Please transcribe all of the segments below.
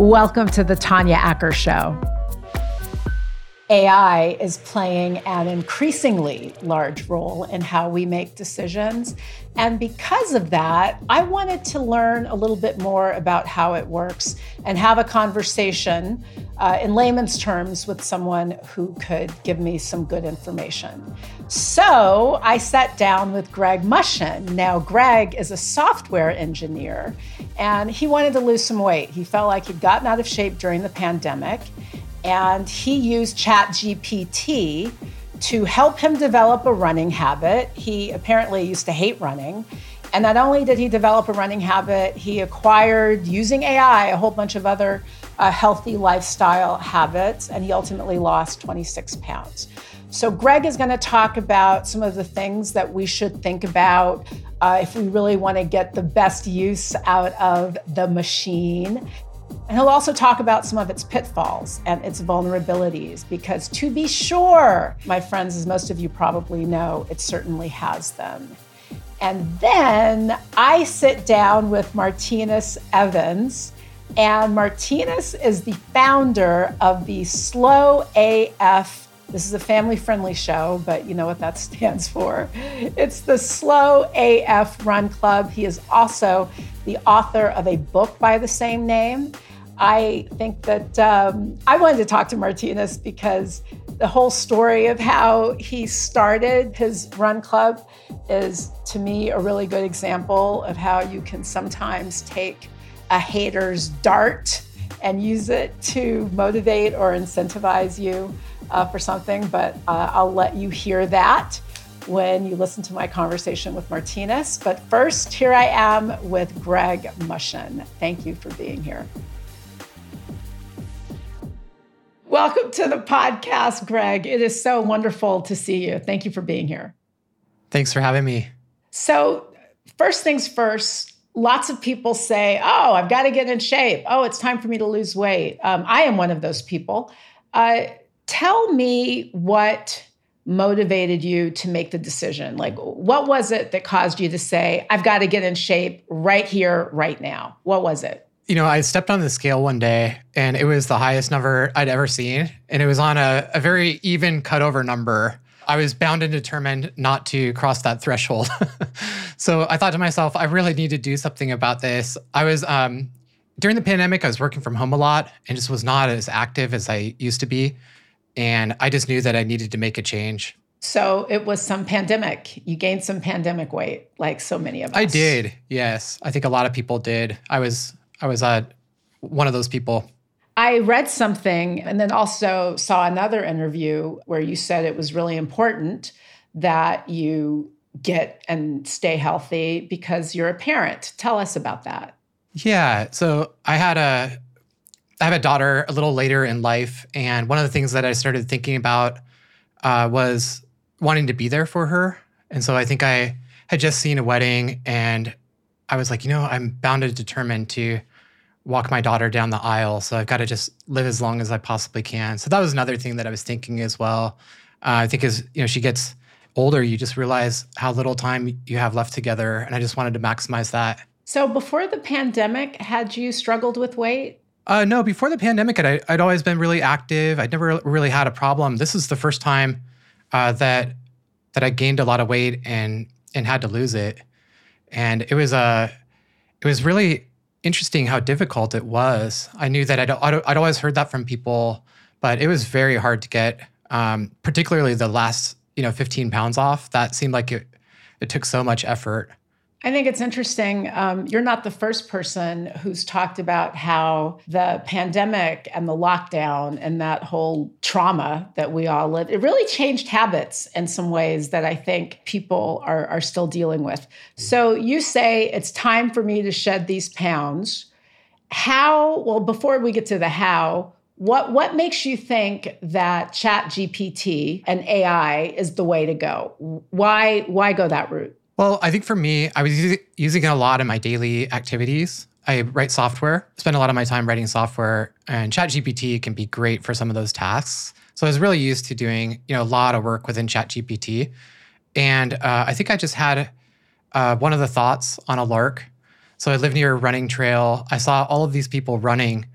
Welcome to the Tanya Acker Show. AI is playing an increasingly large role in how we make decisions. And because of that, I wanted to learn a little bit more about how it works and have a conversation uh, in layman's terms with someone who could give me some good information. So I sat down with Greg Mushen. Now, Greg is a software engineer and he wanted to lose some weight. He felt like he'd gotten out of shape during the pandemic and he used ChatGPT to help him develop a running habit. He apparently used to hate running. And not only did he develop a running habit, he acquired, using AI, a whole bunch of other uh, healthy lifestyle habits, and he ultimately lost 26 pounds. So, Greg is going to talk about some of the things that we should think about uh, if we really want to get the best use out of the machine. And he'll also talk about some of its pitfalls and its vulnerabilities, because to be sure, my friends, as most of you probably know, it certainly has them. And then I sit down with Martinus Evans, and Martinus is the founder of the Slow AF. This is a family friendly show, but you know what that stands for. It's the Slow AF Run Club. He is also the author of a book by the same name. I think that um, I wanted to talk to Martinus because the whole story of how he started his run club is, to me, a really good example of how you can sometimes take a hater's dart and use it to motivate or incentivize you uh, for something. But uh, I'll let you hear that when you listen to my conversation with Martinus. But first, here I am with Greg Mushen. Thank you for being here. Welcome to the podcast, Greg. It is so wonderful to see you. Thank you for being here. Thanks for having me. So, first things first, lots of people say, Oh, I've got to get in shape. Oh, it's time for me to lose weight. Um, I am one of those people. Uh, tell me what motivated you to make the decision? Like, what was it that caused you to say, I've got to get in shape right here, right now? What was it? You know, I stepped on the scale one day and it was the highest number I'd ever seen. And it was on a, a very even cutover number. I was bound and determined not to cross that threshold. so I thought to myself, I really need to do something about this. I was, um, during the pandemic, I was working from home a lot and just was not as active as I used to be. And I just knew that I needed to make a change. So it was some pandemic. You gained some pandemic weight, like so many of us. I did. Yes. I think a lot of people did. I was I was uh, one of those people. I read something and then also saw another interview where you said it was really important that you get and stay healthy because you're a parent. Tell us about that. Yeah. So I had a I have a daughter a little later in life, and one of the things that I started thinking about uh, was wanting to be there for her. And so I think I had just seen a wedding, and I was like, you know, I'm bound and determined to walk my daughter down the aisle. So I've got to just live as long as I possibly can. So that was another thing that I was thinking as well. Uh, I think as you know she gets older, you just realize how little time you have left together, and I just wanted to maximize that. So before the pandemic, had you struggled with weight? Uh, no, before the pandemic, I'd, I'd, always been really active. I'd never really had a problem. This is the first time uh, that that I gained a lot of weight and and had to lose it, and it was a uh, it was really interesting how difficult it was. I knew that I'd, I'd, I'd always heard that from people, but it was very hard to get, um, particularly the last, you know, 15 pounds off. That seemed like it, it took so much effort. I think it's interesting. Um, you're not the first person who's talked about how the pandemic and the lockdown and that whole trauma that we all lived, it really changed habits in some ways that I think people are, are still dealing with. So you say it's time for me to shed these pounds. How, well, before we get to the how, what, what makes you think that chat gpt and ai is the way to go why why go that route well, I think for me, I was using it a lot in my daily activities. I write software, spend a lot of my time writing software, and ChatGPT can be great for some of those tasks. So I was really used to doing, you know, a lot of work within ChatGPT, and uh, I think I just had uh, one of the thoughts on a lark. So I live near a running trail. I saw all of these people running,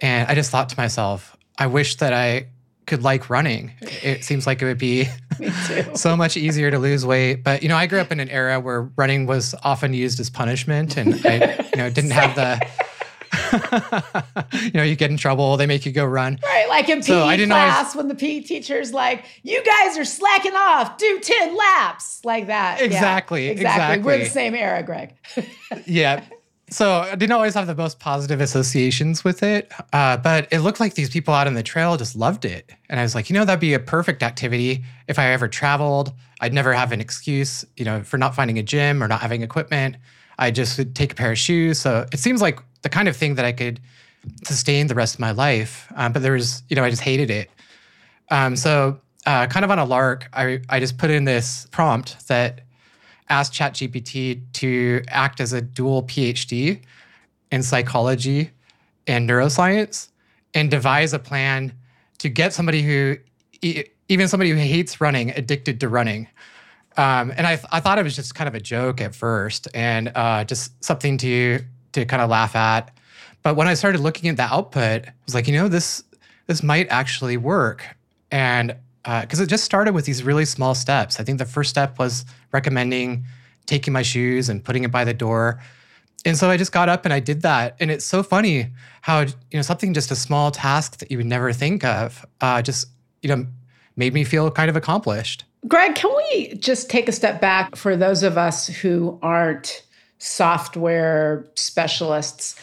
And I just thought to myself, I wish that I could like running. It seems like it would be so much easier to lose weight. But you know, I grew up in an era where running was often used as punishment, and I, you know, didn't have the. you know, you get in trouble, they make you go run. Right, like in PE so class always, when the PE teacher's like, "You guys are slacking off. Do ten laps," like that. Exactly, yeah, exactly. exactly. We're the same era, Greg. yeah, so I didn't always have the most positive associations with it, uh, but it looked like these people out on the trail just loved it. And I was like, you know, that'd be a perfect activity if I ever traveled. I'd never have an excuse, you know, for not finding a gym or not having equipment. I just would take a pair of shoes. So it seems like the kind of thing that I could sustain the rest of my life. Um, but there was, you know, I just hated it. Um, so uh, kind of on a lark, I, I just put in this prompt that asked ChatGPT to act as a dual PhD in psychology and neuroscience and devise a plan to get somebody who, even somebody who hates running, addicted to running. Um, and I, th- I thought it was just kind of a joke at first and uh, just something to to kind of laugh at. But when I started looking at the output, I was like, you know, this this might actually work. And because uh, it just started with these really small steps. I think the first step was recommending taking my shoes and putting it by the door. And so I just got up and I did that. And it's so funny how, you know, something just a small task that you would never think of uh, just, you know, made me feel kind of accomplished. Greg, can we just take a step back for those of us who aren't software specialists?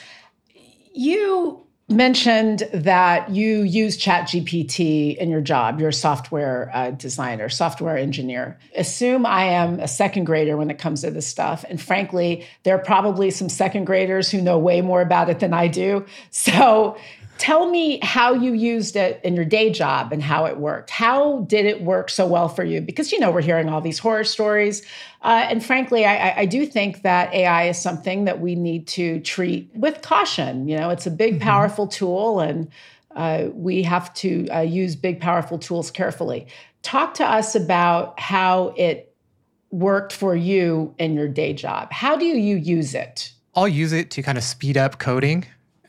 You mentioned that you use ChatGPT in your job. You're a software uh, designer, software engineer. Assume I am a second grader when it comes to this stuff. And frankly, there are probably some second graders who know way more about it than I do. So Tell me how you used it in your day job and how it worked. How did it work so well for you? Because, you know, we're hearing all these horror stories. Uh, and frankly, I, I, do think that AI is something that we need to treat with caution. You know, it's a big, mm-hmm. powerful tool, and uh, we have to uh, use big, powerful tools carefully. Talk to us about how it worked for you in your day job. How do you use it? I'll use it to kind of speed up coding.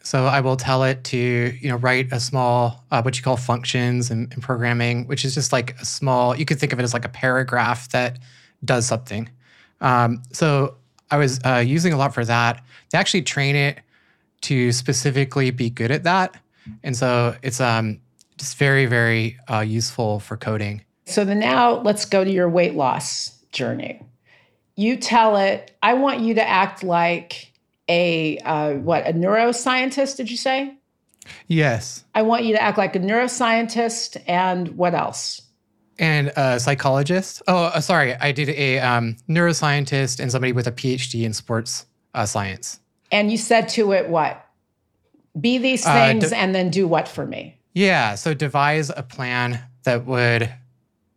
So I will tell it to you know write a small uh, what you call functions and, programming, which is just like a small. You could think of it as like a paragraph that does something. Um, so I was uh, using a lot for that. They actually train it to specifically be good at that, and so it's um, just very very uh, useful for coding. So then now let's go to your weight loss journey. You tell it, I want you to act like a uh, what a neuroscientist did you say? Yes. I want you to act like a neuroscientist and what else? And a psychologist? Oh uh, sorry i did a um, neuroscientist and somebody with a phd in sports uh, science. And you said to it what? Be these uh, things de- and then do what for me? Yeah so devise a plan that would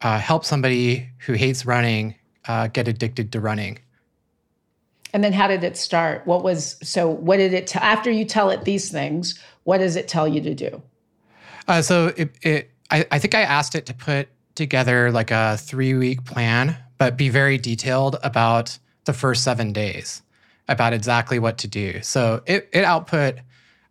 uh, help somebody who hates running uh, get addicted to running and then how did it start? What was so? What did it tell? After you tell it these things, what does it tell you to do? Uh, so it, it I, I think I asked it to put together like a three week plan, but be very detailed about the first seven days, about exactly what to do. So it it output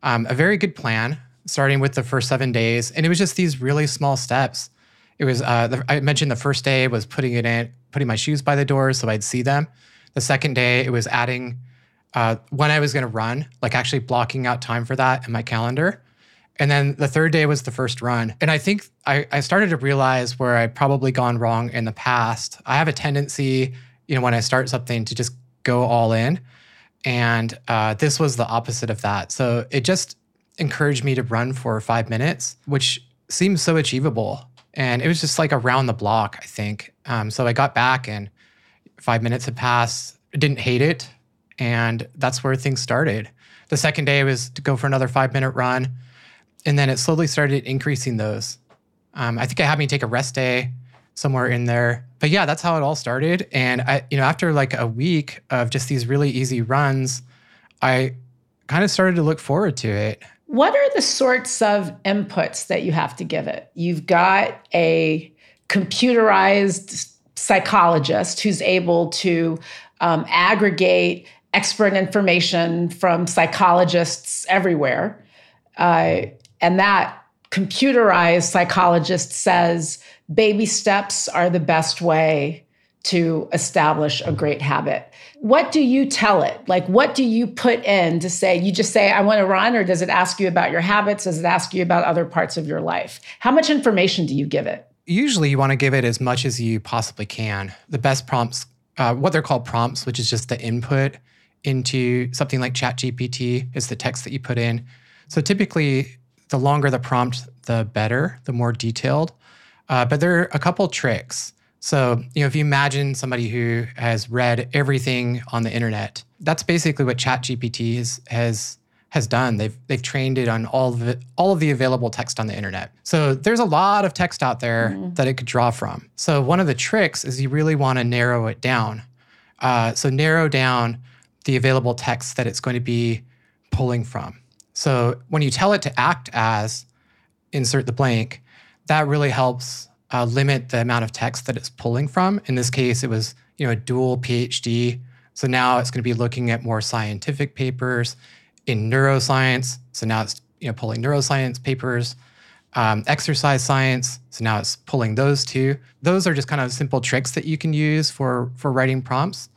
um, a very good plan, starting with the first seven days, and it was just these really small steps. It was uh, the, I mentioned the first day was putting it in, putting my shoes by the door so I'd see them. The second day, it was adding uh, when I was going to run, like actually blocking out time for that in my calendar. And then the third day was the first run. And I think I, I started to realize where I'd probably gone wrong in the past. I have a tendency, you know, when I start something to just go all in. And uh, this was the opposite of that. So it just encouraged me to run for five minutes, which seems so achievable. And it was just like around the block, I think. Um, so I got back and five minutes had passed, didn't hate it. And that's where things started. The second day was to go for another five minute run. And then it slowly started increasing those. Um, I think I had me take a rest day somewhere in there. But yeah, that's how it all started. And I, you know, after like a week of just these really easy runs, I kind of started to look forward to it. What are the sorts of inputs that you have to give it? You've got a computerized psychologist who's able to um, aggregate expert information from psychologists everywhere. Uh, and that computerized psychologist says baby steps are the best way to establish a great habit. What do you tell it? Like, what do you put in to say, you just say, I want to run, or does it ask you about your habits? Does it ask you about other parts of your life? How much information do you give it? Usually, you want to give it as much as you possibly can. The best prompts, uh, what they're called prompts, which is just the input into something like ChatGPT, is the text that you put in. So typically, the longer the prompt, the better, the more detailed. Uh, but there are a couple tricks. So, you know, if you imagine somebody who has read everything on the internet, that's basically what ChatGPT has, has has done. They've they've trained it on all of it, all of the available text on the internet. So there's a lot of text out there mm. that it could draw from. So one of the tricks is you really want to narrow it down. Uh, so narrow down the available text that it's going to be pulling from. So when you tell it to act as insert the blank, that really helps uh, limit the amount of text that it's pulling from. In this case, it was you know a dual PhD. So now it's going to be looking at more scientific papers in neuroscience. So now it's you know pulling neuroscience papers, um, exercise science. So now it's pulling those two. Those are just kind of simple tricks that you can use for for writing prompts.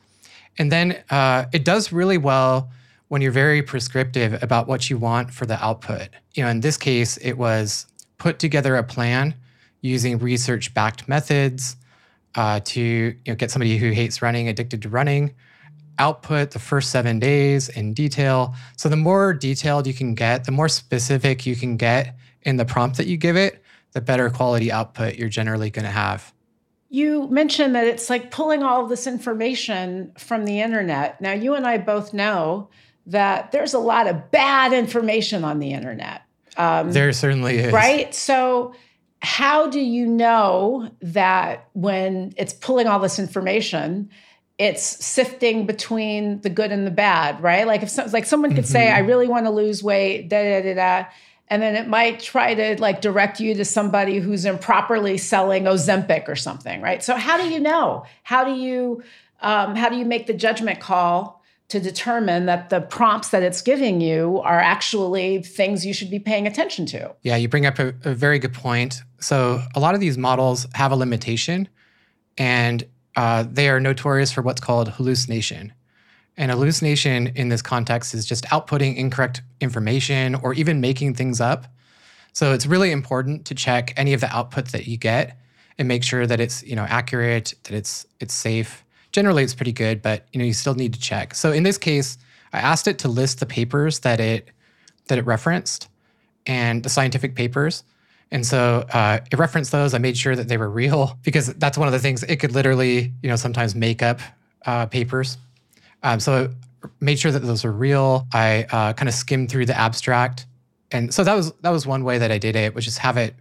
And then uh, it does really well when you're very prescriptive about what you want for the output. You know, in this case, it was put together a plan using research backed methods uh, to you know, get somebody who hates running addicted to running, output the first seven days in detail. So the more detailed you can get, the more specific you can get in the prompt that you give it, the better quality output you're generally going to have. You mentioned that it's like pulling all of this information from the internet. Now, you and I both know that there's a lot of bad information on the internet. Um, there certainly is. Right? So, how do you know that when it's pulling all this information, it's sifting between the good and the bad, right? Like if so, like someone could mm-hmm. say, "I really want to lose weight," da da da da, and then it might try to like direct you to somebody who's improperly selling Ozempic or something, right? So how do you know? How do you um, how do you make the judgment call to determine that the prompts that it's giving you are actually things you should be paying attention to? Yeah, you bring up a, a very good point. So a lot of these models have a limitation, and uh, they are notorious for what's called hallucination. And hallucination in this context is just outputting incorrect information or even making things up. So it's really important to check any of the outputs that you get and make sure that it's you know accurate, that it's it's safe. Generally, it's pretty good, but you know you still need to check. So in this case, I asked it to list the papers that it that it referenced and the scientific papers. And so uh, it referenced those. I made sure that they were real because that's one of the things it could literally, you know, sometimes make up uh, papers. Um, so I made sure that those were real. I uh, kind of skimmed through the abstract, and so that was that was one way that I did it, was just have it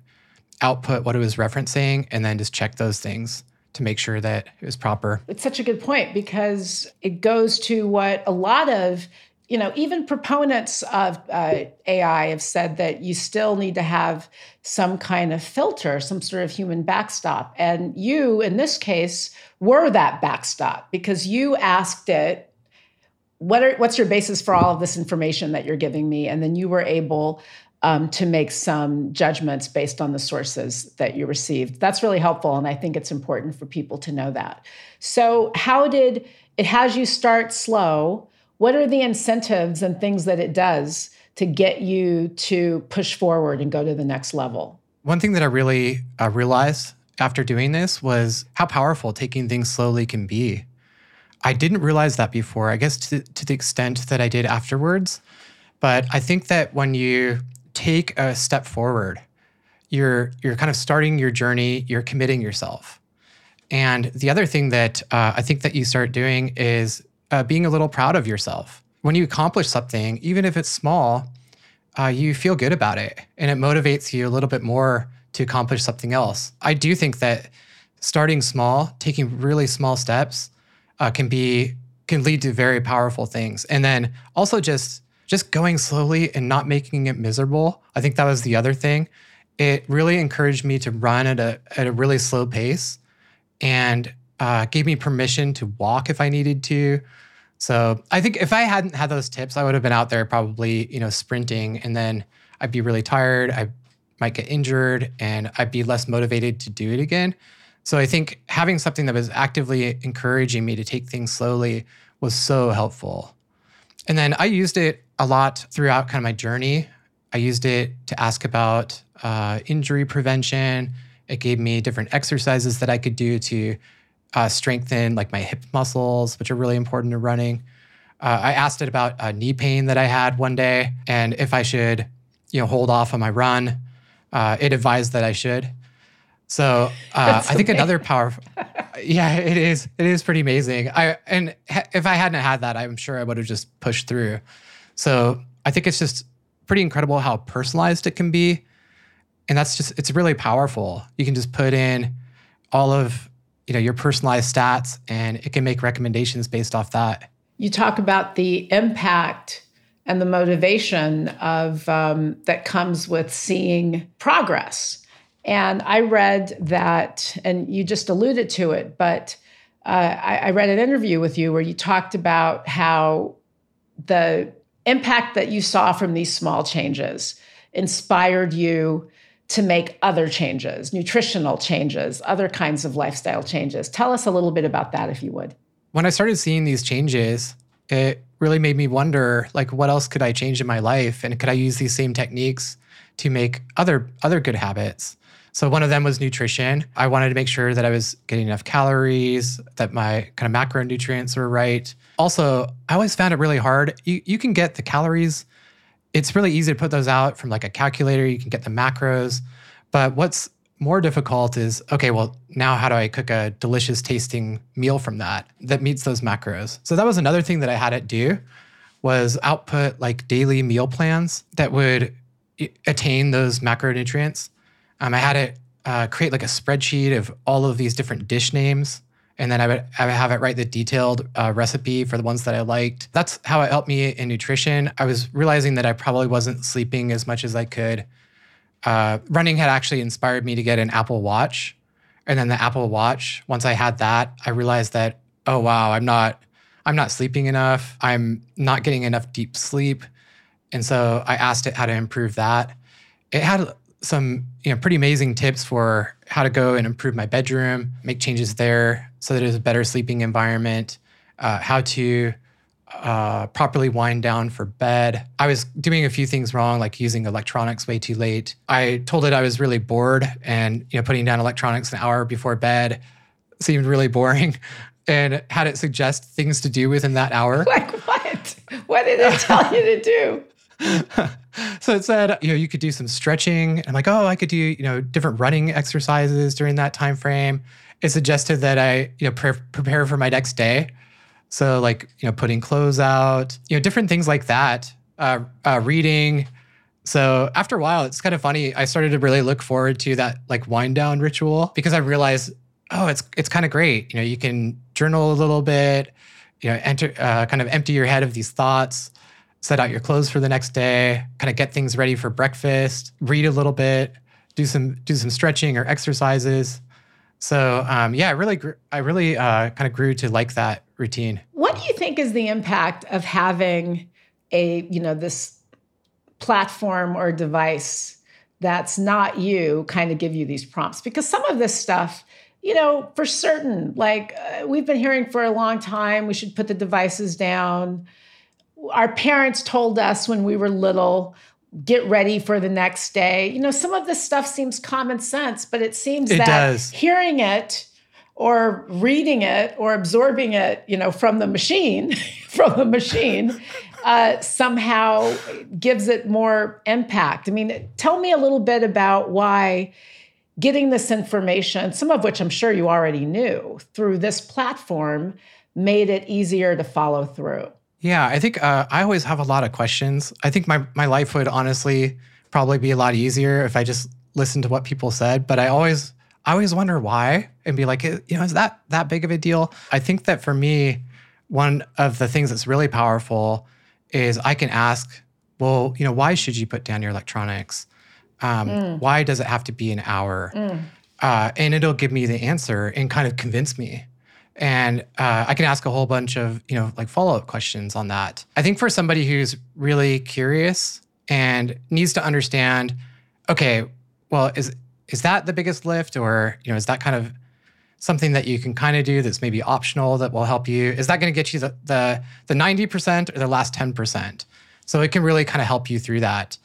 output what it was referencing, and then just check those things to make sure that it was proper. It's such a good point because it goes to what a lot of you know, even proponents of uh, AI have said that you still need to have some kind of filter, some sort of human backstop. And you, in this case, were that backstop because you asked it, what are, what's your basis for all of this information that you're giving me? And then you were able um, to make some judgments based on the sources that you received. That's really helpful. And I think it's important for people to know that. So, how did it has you start slow? What are the incentives and things that it does to get you to push forward and go to the next level? One thing that I really uh, realized after doing this was how powerful taking things slowly can be. I didn't realize that before, I guess to, to the extent that I did afterwards. But I think that when you take a step forward, you're you're kind of starting your journey, you're committing yourself. And the other thing that uh, I think that you start doing is uh, being a little proud of yourself. When you accomplish something, even if it's small, uh, you feel good about it and it motivates you a little bit more to accomplish something else. I do think that starting small, taking really small steps, uh, can be can lead to very powerful things. And then also just just going slowly and not making it miserable. I think that was the other thing. It really encouraged me to run at a at a really slow pace, and uh, gave me permission to walk if I needed to, So I think if I hadn't had those tips, I would have been out there probably, you know, sprinting and then I'd be really tired. I might get injured and I'd be less motivated to do it again. So I think having something that was actively encouraging me to take things slowly was so helpful. And then I used it a lot throughout kind of my journey. I used it to ask about uh, injury prevention. It gave me different exercises that I could do to uh, strengthen like my hip muscles, which are really important to running. Uh, I asked it about a knee pain that I had one day and if I should, you know, hold off on my run. Uh, it advised that I should. So uh, I think another powerful, yeah, it is. It is pretty amazing. I and ha- if I hadn't had that, I'm sure I would have just pushed through. So I think it's just pretty incredible how personalized it can be, and that's just it's really powerful. You can just put in all of you know your personalized stats, and it can make recommendations based off that. You talk about the impact and the motivation of um, that comes with seeing progress and I read that, and you just alluded to it, but uh, I, I read an interview with you where you talked about how the impact that you saw from these small changes inspired you to make other changes, nutritional changes, other kinds of lifestyle changes. Tell us a little bit about that, if you would. When I started seeing these changes, it really made me wonder like what else could I change in my life and could I use these same techniques to make other other good habits? So one of them was nutrition. I wanted to make sure that I was getting enough calories, that my kind of macronutrients were right. Also, I always found it really hard. You you can get the calories. It's really easy to put those out from like a calculator. You can get the macros. But what's more difficult is okay, well, now how do I cook a delicious tasting meal from that that meets those macros? So that was another thing that I had it do was output like daily meal plans that would attain those macronutrients. Um, I had it uh, create like a spreadsheet of all of these different dish names. And then I would, I would have it write the detailed uh, recipe for the ones that I liked. That's how it helped me in nutrition. I was realizing that I probably wasn't sleeping as much as I could. Uh, running had actually inspired me to get an Apple Watch. And then the Apple Watch, once I had that, I realized that, oh wow, I'm not I'm not sleeping enough. I'm not getting enough deep sleep. And so I asked it how to improve that. It had some you know pretty amazing tips for how to go and improve my bedroom, make changes there so that it's a better sleeping environment, uh, how to uh, properly wind down for bed. I was doing a few things wrong, like using electronics way too late. I told it I was really bored, and you know putting down electronics an hour before bed seemed really boring, and had it suggest things to do within that hour. Like what? What did it tell you to do? so it said, you know, you could do some stretching. I'm like, oh, I could do, you know, different running exercises during that time frame. It suggested that I, you know, pre- prepare for my next day. So like, you know, putting clothes out, you know, different things like that. Uh, uh, reading. So after a while, it's kind of funny. I started to really look forward to that like wind down ritual because I realized, oh, it's it's kind of great. You know, you can journal a little bit, you know, enter, uh, kind of empty your head of these thoughts set out your clothes for the next day, kind of get things ready for breakfast, read a little bit, do some do some stretching or exercises. So um, yeah, I really I really uh, kind of grew to like that routine. What do you think is the impact of having a you know this platform or device that's not you kind of give you these prompts because some of this stuff you know for certain like uh, we've been hearing for a long time we should put the devices down our parents told us when we were little get ready for the next day. You know some of this stuff seems common sense but it seems it that does. hearing it or reading it or absorbing it you know from the machine from the machine uh, somehow gives it more impact. I mean tell me a little bit about why getting this information some of which i'm sure you already knew through this platform made it easier to follow through yeah, I think uh, I always have a lot of questions. I think my my life would honestly probably be a lot easier if I just listened to what people said. But I always I always wonder why and be like, you know, is that that big of a deal? I think that for me, one of the things that's really powerful is I can ask, well, you know, why should you put down your electronics? Um, mm. Why does it have to be an hour? Mm. Uh, and it'll give me the answer and kind of convince me. And uh, I can ask a whole bunch of you know like follow up questions on that. I think for somebody who's really curious and needs to understand, okay, well, is is that the biggest lift, or you know, is that kind of something that you can kind of do that's maybe optional that will help you? Is that going to get you the the the ninety percent or the last ten percent? So it can really kind of help you through that.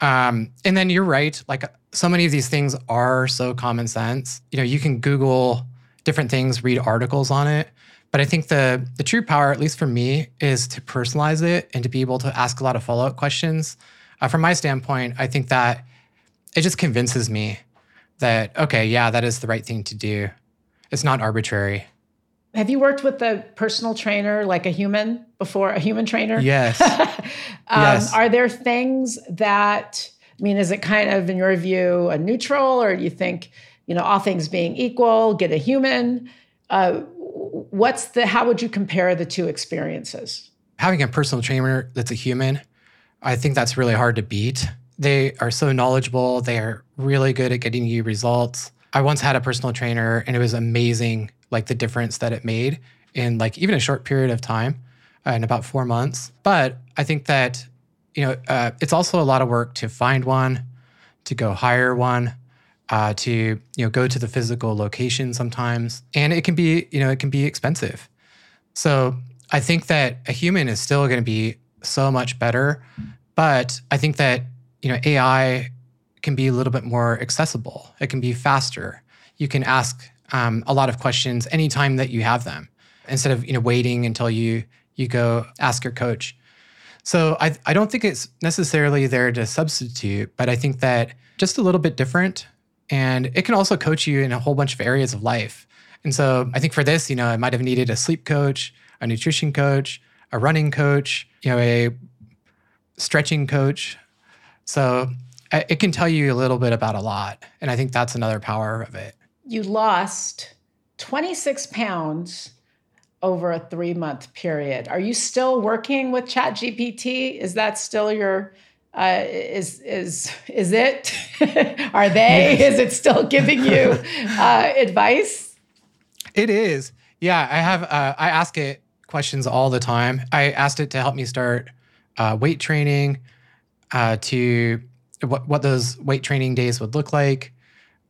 Um, and then you're right, like so many of these things are so common sense. You know, you can Google different things, read articles on it. But I think the the true power, at least for me, is to personalize it and to be able to ask a lot of follow up questions. Uh, from my standpoint, I think that it just convinces me that okay, yeah, that is the right thing to do. It's not arbitrary. Have you worked with a personal trainer, like a human, before a human trainer? Yes. um, yes. Are there things that I mean, is it kind of, in your view, a neutral, or do you think, you know, all things being equal, get a human? Uh, what's the? How would you compare the two experiences? Having a personal trainer that's a human, I think that's really hard to beat. They are so knowledgeable. They are really good at getting you results. I once had a personal trainer, and it was amazing, like the difference that it made in like even a short period of time, uh, in about four months. But I think that you know, uh, it's also a lot of work to find one, to go hire one, uh, to you know go to the physical location sometimes, and it can be you know it can be expensive. So I think that a human is still going to be so much better, but I think that you know AI can be a little bit more accessible. It can be faster. You can ask um, a lot of questions anytime that you have them instead of you know waiting until you you go ask your coach. So I, I don't think it's necessarily there to substitute, but I think that just a little bit different. And it can also coach you in a whole bunch of areas of life. And so I think for this, you know, I might have needed a sleep coach, a nutrition coach, a running coach, you know, a stretching coach. So uh, it can tell you a little bit about a lot. And I think that's another power of it. You lost 26 pounds over a three month period. Are you still working with ChatGPT? Is that still your uh, is is is it? Are they? Yes. Is it still giving you uh, advice? It is. Yeah, I have. Uh, I ask it questions all the time. I asked it to help me start uh, weight training, uh, to what what those weight training days would look like.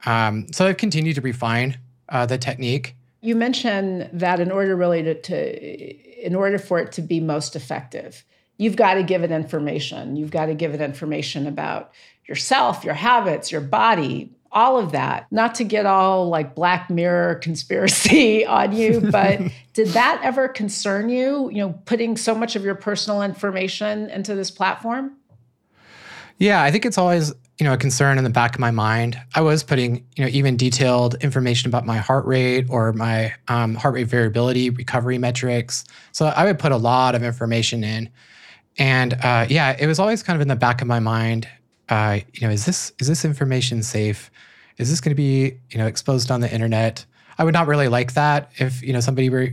Um, so I've continued to refine uh, the technique. You mentioned that in order really to, to in order for it to be most effective, you've got to give it information. You've got to give it information about yourself, your habits, your body, all of that. Not to get all like Black Mirror conspiracy on you, but did that ever concern you, you know, putting so much of your personal information into this platform? Yeah, I think it's always you know a concern in the back of my mind. I was putting you know even detailed information about my heart rate or my um, heart rate variability, recovery metrics. So I would put a lot of information in, and uh, yeah, it was always kind of in the back of my mind. Uh, you know, is this is this information safe? Is this going to be you know exposed on the internet? I would not really like that if you know somebody were,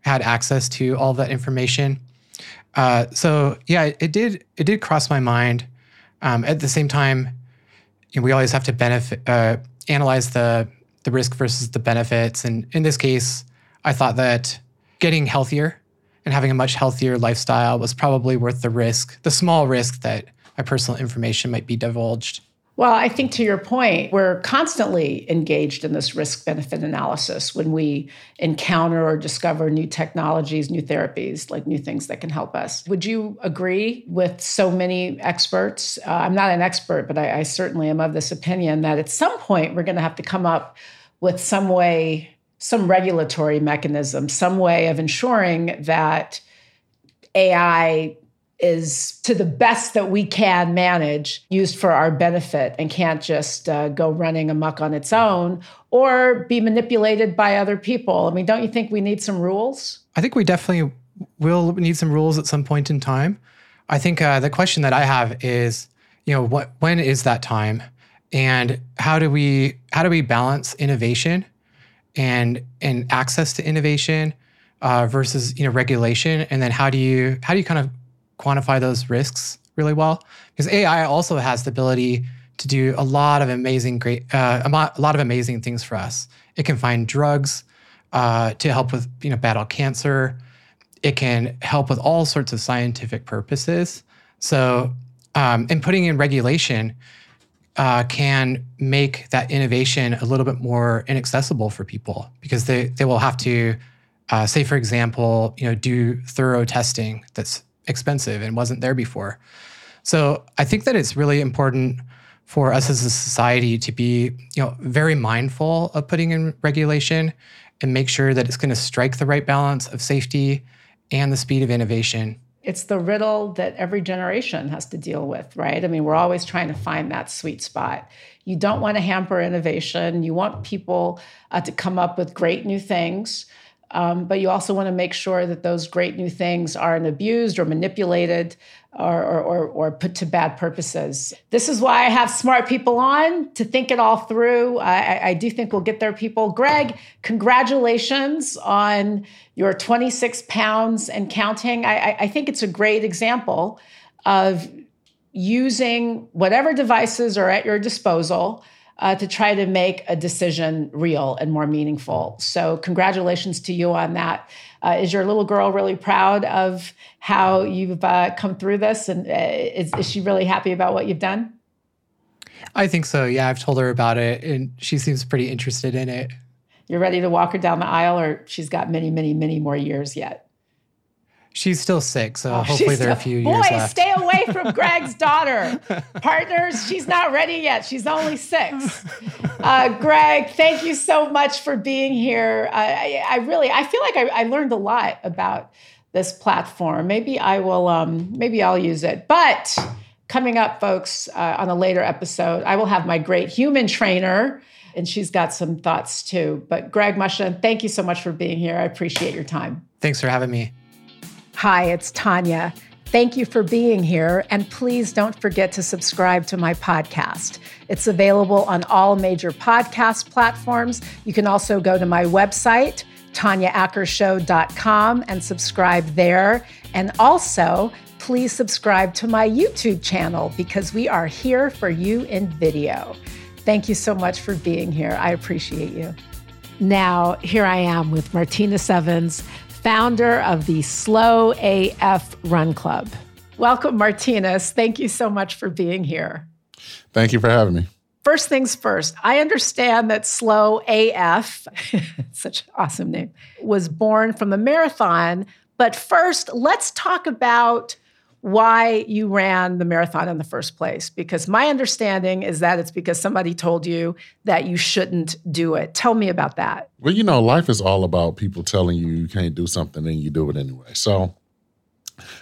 had access to all that information. Uh, so yeah, it, did it did cross my mind. Um, at the same time, you know, we always have to benefit, uh, analyze the the risk versus the benefits. And in this case, I thought that getting healthier and having a much healthier lifestyle was probably worth the risk, the small risk that my personal information might be divulged. Well, I think to your point, we're constantly engaged in this risk benefit analysis when we encounter or discover new technologies, new therapies, like new things that can help us. Would you agree with so many experts? Uh, I'm not an expert, but I, I certainly am of this opinion that at some point we're going to have to come up with some way, some regulatory mechanism, some way of ensuring that AI is to the best that we can manage used for our benefit and can't just uh, go running amuck on its own or be manipulated by other people. I mean, don't you think we need some rules? I think we definitely will need some rules at some point in time. I think uh, the question that I have is, you know, what when is that time, and how do we how do we balance innovation and and access to innovation uh, versus you know regulation, and then how do you how do you kind of quantify those risks really well because AI also has the ability to do a lot of amazing great uh, a lot of amazing things for us. It can find drugs uh, to help with you know battle cancer. It can help with all sorts of scientific purposes. So, um, and putting in regulation uh, can make that innovation a little bit more inaccessible for people because they they will have to, uh, say for example, you know, do thorough testing that's expensive and wasn't there before. So I think that it's really important for us as a society to be, you know, very mindful of putting in regulation and make sure that it's going to strike the right balance of safety and the speed of innovation. It's the riddle that every generation has to deal with, right? I mean, we're always trying to find that sweet spot. You don't want to hamper innovation. You want people uh, to come up with great new things. Um, but you also want to make sure that those great new things aren't abused or manipulated or, or, or, put to bad purposes. This is why I have smart people on to think it all through. I, I do think we'll get there, people. Greg, congratulations on your 26 pounds and counting. I, I think it's a great example of using whatever devices are at your disposal uh, to try to make a decision real and more meaningful. So, congratulations to you on that. Uh, is your little girl really proud of how you've uh, come through this? And uh, is, is she really happy about what you've done? I think so. Yeah, I've told her about it and she seems pretty interested in it. You're ready to walk her down the aisle, or she's got many, many, many more years yet? She's still sick, so oh, hopefully there are a few boy, years left. stay away from Greg's daughter. Partners, she's not ready yet. She's only six. Uh, Greg, thank you so much for being here. I, I really, I feel like I, I, learned a lot about this platform. Maybe I will, um, maybe I'll use it. But coming up, folks, uh, on a later episode, I will have my great human trainer, and she's got some thoughts too. But Greg Musha, thank you so much for being here. I appreciate your time. Thanks for having me. Hi, it's Tanya. Thank you for being here, and please don't forget to subscribe to my podcast. It's available on all major podcast platforms. You can also go to my website, tanyaackershow.com, and subscribe there. And also, please subscribe to my YouTube channel because we are here for you in video. Thank you so much for being here. I appreciate you. Now, here I am with Martinus Evans founder of the Slow AF Run Club. Welcome, Martinus. Thank you so much for being here. Thank you for having me. First things first, I understand that Slow AF, such an awesome name, was born from a marathon. But first, let's talk about why you ran the marathon in the first place because my understanding is that it's because somebody told you that you shouldn't do it. Tell me about that. Well, you know, life is all about people telling you you can't do something and you do it anyway. So,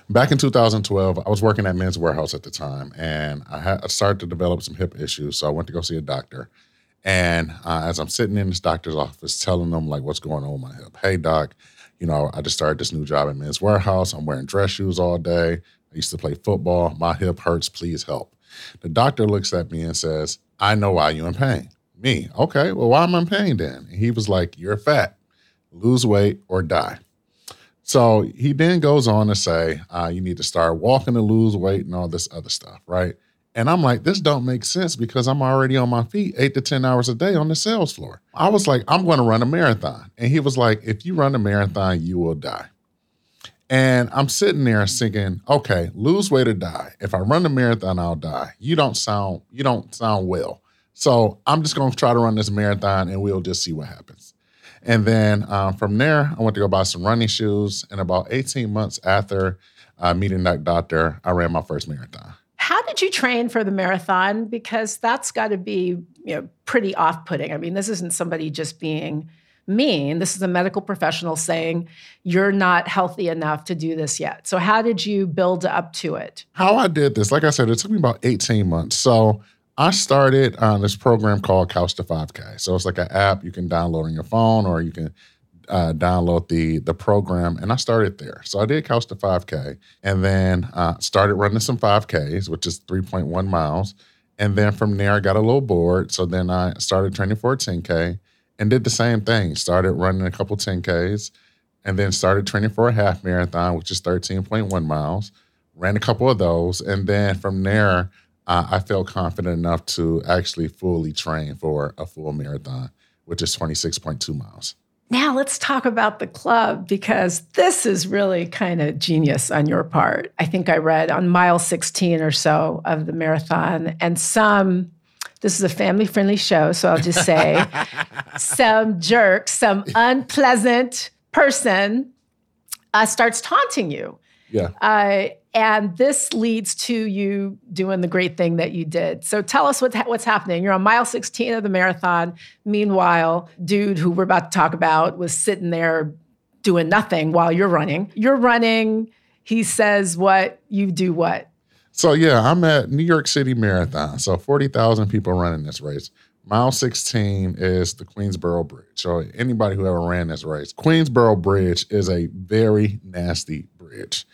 back in 2012, I was working at Men's Wearhouse at the time and I, had, started to develop some hip issues. So, I went to go see a doctor. And uh, as I'm sitting in this doctor's office telling them like what's going on with my hip, hey doc, you know, I just started this new job at Men's Wearhouse. I'm wearing dress shoes all day. I used to play football. My hip hurts. Please help. The doctor looks at me and says, I know why you're in pain. Me, okay, well, why am I in pain then? And he was like, You're fat, lose weight or die. So he then goes on to say, uh, You need to start walking to lose weight and all this other stuff, right? And I'm like, this don't make sense because I'm already on my feet eight to 10 hours a day on the sales floor. I was like, I'm going to run a marathon. And he was like, if you run a marathon, you will die. And I'm sitting there thinking, okay, lose weight or die. If I run the marathon, I'll die. You don't sound you don't sound well. So I'm just gonna try to run this marathon and we'll just see what happens. And then um, from there, I went to go buy some running shoes. And about 18 months after uh, meeting that doctor, I ran my first marathon. How did you train for the marathon? Because that's got to be you know pretty off-putting. I mean, this isn't somebody just being mean. This is a medical professional saying, you're not healthy enough to do this yet. So, how did you build up to it? How I did this, like I said, it took me about 18 months. So, I started on this program called Couch to 5K. So, it's like an app you can download on your phone or you can uh, download the the program, and I started there. So I did Couch to 5K, and then uh, started running some 5Ks, which is 3.1 miles. And then from there, I got a little bored. So then I started training for a 10K and did the same thing. Started running a couple 10Ks and then started training for a half marathon, which is 13.1 miles. Ran a couple of those. And then from there, uh, I felt confident enough to actually fully train for a full marathon, which is 26.2 miles. Now let's talk about the club because this is really kind of genius on your part. I think I read on mile 16 or so of the marathon, and some, this is a family friendly show, so I'll just say some jerk, some unpleasant person uh, starts taunting you. Yeah. Uh, and this leads to you doing the great thing that you did. So tell us what, what's happening. You're on mile 16 of the marathon. Meanwhile, dude who we're about to talk about was sitting there doing nothing while you're running. You're running. He says what, you do what? So yeah, I'm at New York City Marathon. So 40,000 people running this race. Mile 16 is the Queensboro Bridge. So anybody who ever ran this race, Queensboro Bridge is a very nasty bridge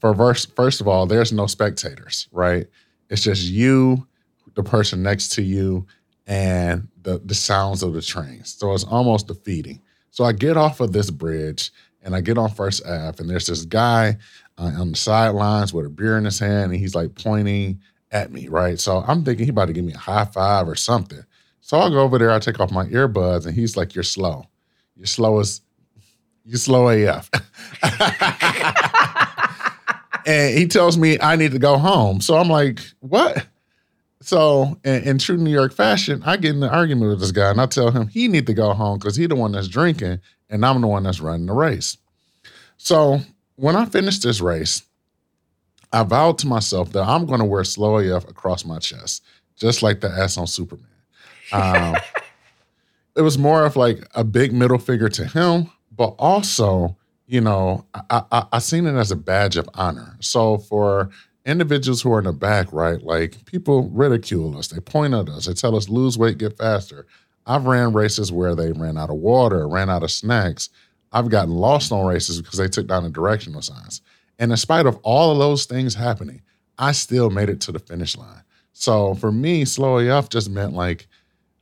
for first, first of all, there's no spectators, right? It's just you, the person next to you, and the the sounds of the trains. So it's almost defeating. So I get off of this bridge and I get on First Ave, and there's this guy uh, on the sidelines with a beer in his hand, and he's like pointing at me, right? So I'm thinking he about to give me a high five or something. So I go over there, I take off my earbuds, and he's like, "You're slow. You're slow as you slow AF." and he tells me I need to go home. So I'm like, what? So in, in, true New York fashion, I get in an argument with this guy and I tell him he need to go home because he the one that's drinking and I'm the one that's running the race. So when I finished this race, I vowed to myself that I'm going to wear slow AF across my chest, just like the S on Superman. Um, it was more of like a big middle figure to him, but also you know, I, I, I seen it as a badge of honor. So for individuals who are in the back, right, like people ridicule us, they point at us, they tell us lose weight, get faster. I've ran races where they ran out of water, ran out of snacks. I've gotten lost on races because they took down the directional signs. And in spite of all of those things happening, I still made it to the finish line. So for me, slow AF just meant like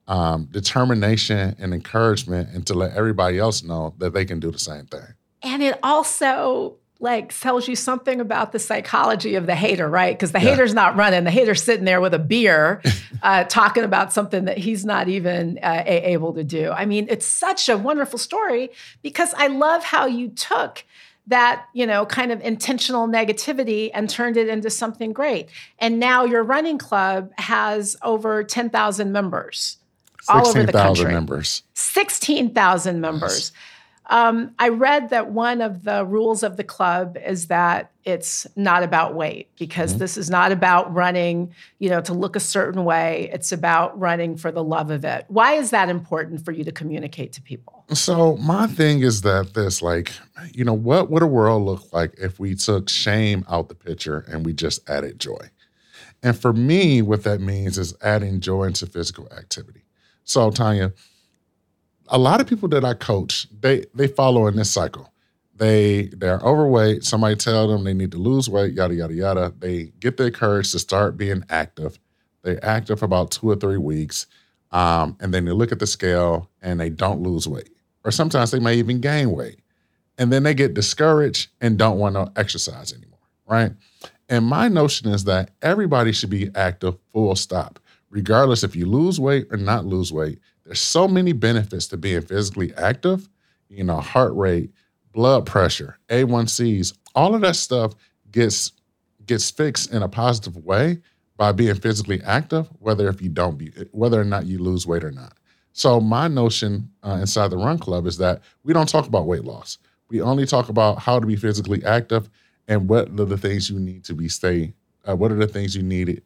um, determination and encouragement, and to let everybody else know that they can do the same thing. And it also like tells you something about the psychology of the hater, right? Because the yeah. hater's not running, the hater's sitting there with a beer, uh, talking about something that he's not even uh, able to do. I mean, it's such a wonderful story because I love how you took that you know kind of intentional negativity and turned it into something great. And now your running club has over ten thousand members. all over the country. members. 16,000 members. Yes. Um, I read that one of the rules of the club is that it's not about weight because mm-hmm. this is not about running, you know, to look a certain way. It's about running for the love of it. Why is that important for you to communicate to people? So my thing is that this, like, you know, what would a world look like if we took shame out the picture and we just added joy? And for me, what that means is adding joy into physical activity. So Tanya, a lot of people that I coach, they they follow in this cycle. They they're overweight. Somebody tell them they need to lose weight, yada yada yada. They get their courage to start being active. They're active for about two or three weeks, um, and then they look at the scale and they don't lose weight, or sometimes they may even gain weight, and then they get discouraged and don't want to exercise anymore, right? And my notion is that everybody should be active, full stop, regardless if you lose weight or not lose weight there's so many benefits to being physically active, you know, heart rate, blood pressure, A1Cs, all of that stuff gets gets fixed in a positive way by being physically active, whether if you don't be whether or not you lose weight or not. So my notion uh, inside the Run Club is that we don't talk about weight loss. We only talk about how to be physically active and what are the things you need to be stay. Uh, what are the things you need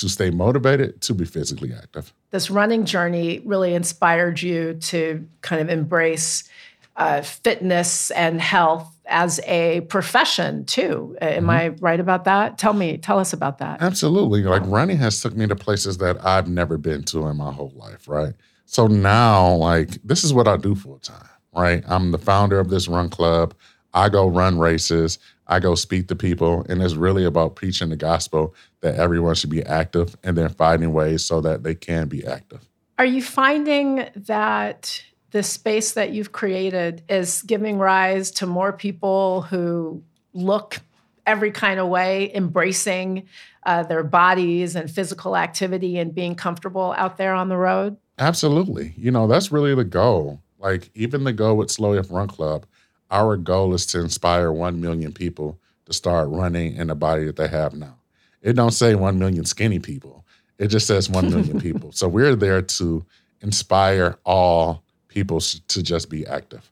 to stay motivated to be physically active. This running journey really inspired you to kind of embrace uh, fitness and health as a profession too. Am mm-hmm. I right about that? Tell me, tell us about that. Absolutely. Like running has took me to places that I've never been to in my whole life, right? So now, like, this is what I do full time, right? I'm the founder of this run club. I go run races. I go speak to people, and it's really about preaching the gospel that everyone should be active and then finding ways so that they can be active. Are you finding that the space that you've created is giving rise to more people who look every kind of way, embracing uh, their bodies and physical activity and being comfortable out there on the road? Absolutely. You know, that's really the goal. Like even the goal with Slow AF Run Club, our goal is to inspire 1 million people to start running in the body that they have now. It don't say 1 million skinny people. It just says 1 million people. So we're there to inspire all people to just be active.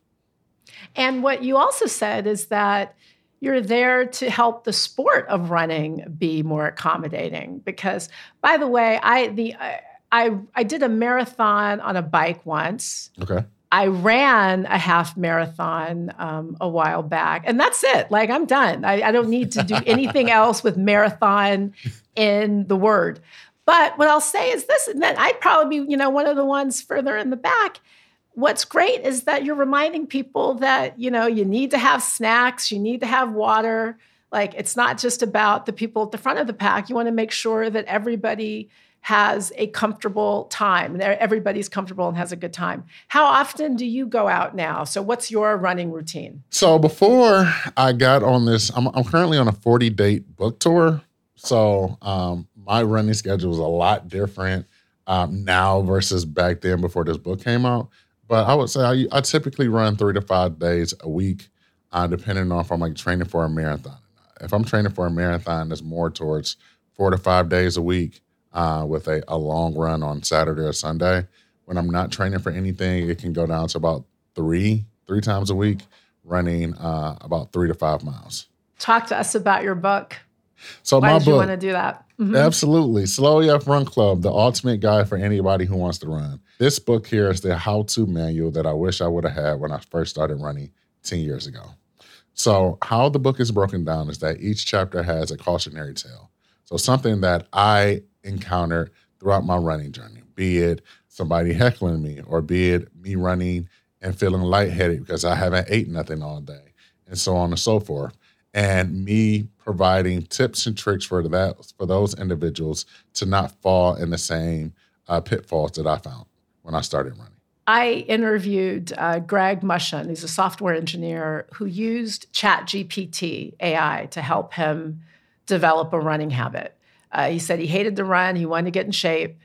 And what you also said is that you're there to help the sport of running be more accommodating because by the way, I the I I did a marathon on a bike once. Okay. I ran a half marathon um, a while back, and that's it. Like I'm done. I, I don't need to do anything else with marathon in the word. But what I'll say is this, and then I'd probably be, you know, one of the ones further in the back. What's great is that you're reminding people that, you know, you need to have snacks, you need to have water. Like it's not just about the people at the front of the pack. You want to make sure that everybody has a comfortable time. Everybody's comfortable and has a good time. How often do you go out now? So, what's your running routine? So, before I got on this, I'm, I'm currently on a 40 date book tour. So, um, my running schedule is a lot different um, now versus back then before this book came out. But I would say I, I typically run three to five days a week, uh, depending on if I'm like training for a marathon. If I'm training for a marathon, that's more towards four to five days a week uh, with a, a long run on Saturday or Sunday. When I'm not training for anything, it can go down to about three, three times a week, running uh, about three to five miles. Talk to us about your book. So Why my did book, you want to do that? Mm-hmm. Absolutely. Slow AF Run Club, the ultimate guide for anybody who wants to run. This book here is the how to manual that I wish I would have had when I first started running 10 years ago. So, how the book is broken down is that each chapter has a cautionary tale. So, something that I encountered throughout my running journey, be it somebody heckling me or be it me running and feeling lightheaded because I haven't ate nothing all day, and so on and so forth and me providing tips and tricks for that for those individuals to not fall in the same uh, pitfalls that I found when I started running. I interviewed uh, Greg Mushen, who's a software engineer who used ChatGPT AI to help him develop a running habit. Uh, he said he hated to run, he wanted to get in shape,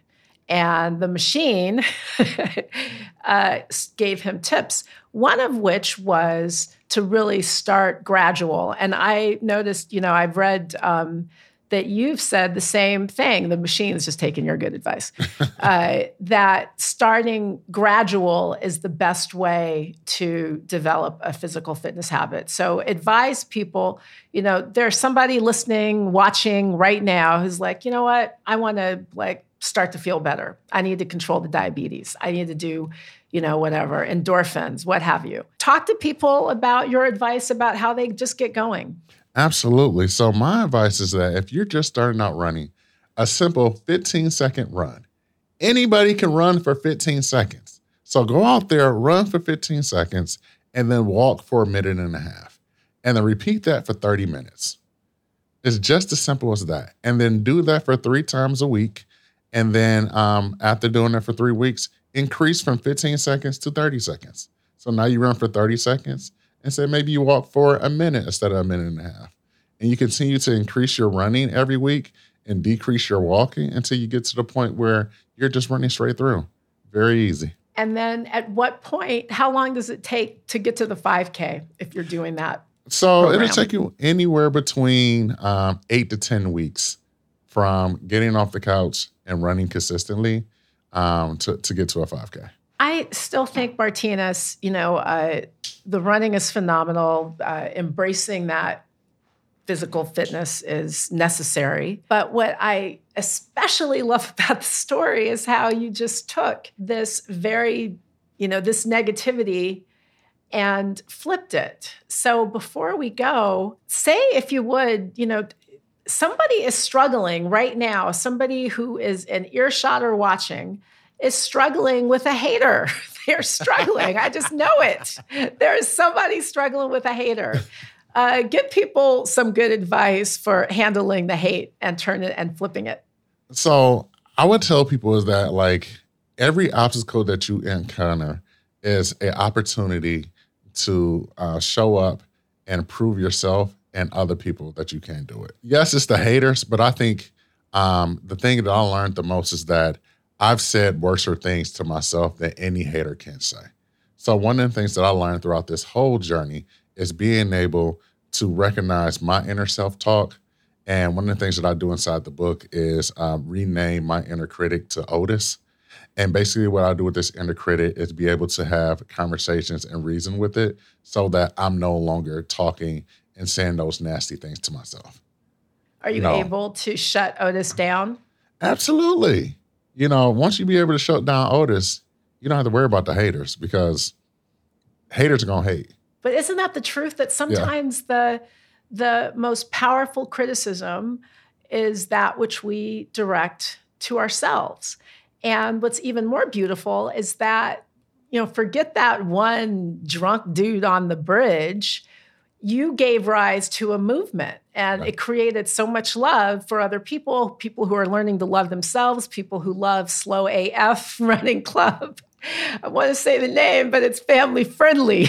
and the machine uh, gave him tips. One of which was to really start gradual. And I noticed, you know, I've read um, that you've said the same thing. The machine is just taking your good advice. uh, that starting gradual is the best way to develop a physical fitness habit. So advise people, you know, there's somebody listening, watching right now who's like, you know what, I want to like start to feel better. I need to control the diabetes. I need to do you know, whatever, endorphins, what have you. Talk to people about your advice about how they just get going. Absolutely. So, my advice is that if you're just starting out running, a simple 15 second run, anybody can run for 15 seconds. So, go out there, run for 15 seconds, and then walk for a minute and a half. And then repeat that for 30 minutes. It's just as simple as that. And then do that for three times a week. And then um, after doing that for three weeks, increase from 15 seconds to 30 seconds. So now you run for 30 seconds and say maybe you walk for a minute instead of a minute and a half. And you continue to increase your running every week and decrease your walking until you get to the point where you're just running straight through. Very easy. And then at what point, how long does it take to get to the 5K if you're doing that? So program? it'll take you anywhere between um, eight to 10 weeks from getting off the couch and running consistently um, to, to get to a 5K. I still think Martinus, you know, uh, the running is phenomenal. Uh, embracing that physical fitness is necessary. But what I especially love about the story is how you just took this very, you know, this negativity and flipped it. So before we go, say if you would, you know, somebody is struggling right now, somebody who is an earshot or watching is struggling with a hater. They're struggling. I just know it. There is somebody struggling with a hater. Uh, give people some good advice for handling the hate and turn it and flipping it. So I would tell people is that like every obstacle that you encounter is an opportunity to uh, show up and prove yourself and other people that you can do it. Yes, it's the haters, but I think um, the thing that I learned the most is that I've said worser things to myself than any hater can say. So, one of the things that I learned throughout this whole journey is being able to recognize my inner self talk. And one of the things that I do inside the book is um, rename my inner critic to Otis. And basically, what I do with this inner critic is be able to have conversations and reason with it so that I'm no longer talking and saying those nasty things to myself. Are you No. able to shut Otis down? Absolutely. You know, once you be able to shut down Otis, you don't have to worry about the haters because haters are going to hate. But isn't that the truth that sometimes the the most powerful criticism is that which we direct to ourselves. And what's even more beautiful is that you know, forget that one drunk dude on the bridge. You gave rise to a movement and Right. it created so much love for other people, people who are learning to love themselves, people who love slow AF running club. I want to say the name, but it's family friendly.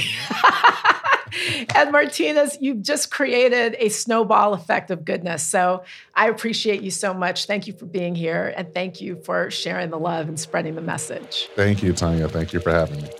and Martinus, you've just created a snowball effect of goodness. So I appreciate you so much. Thank you for being here and thank you for sharing the love and spreading the message. Thank you, Tanya. Thank you for having me.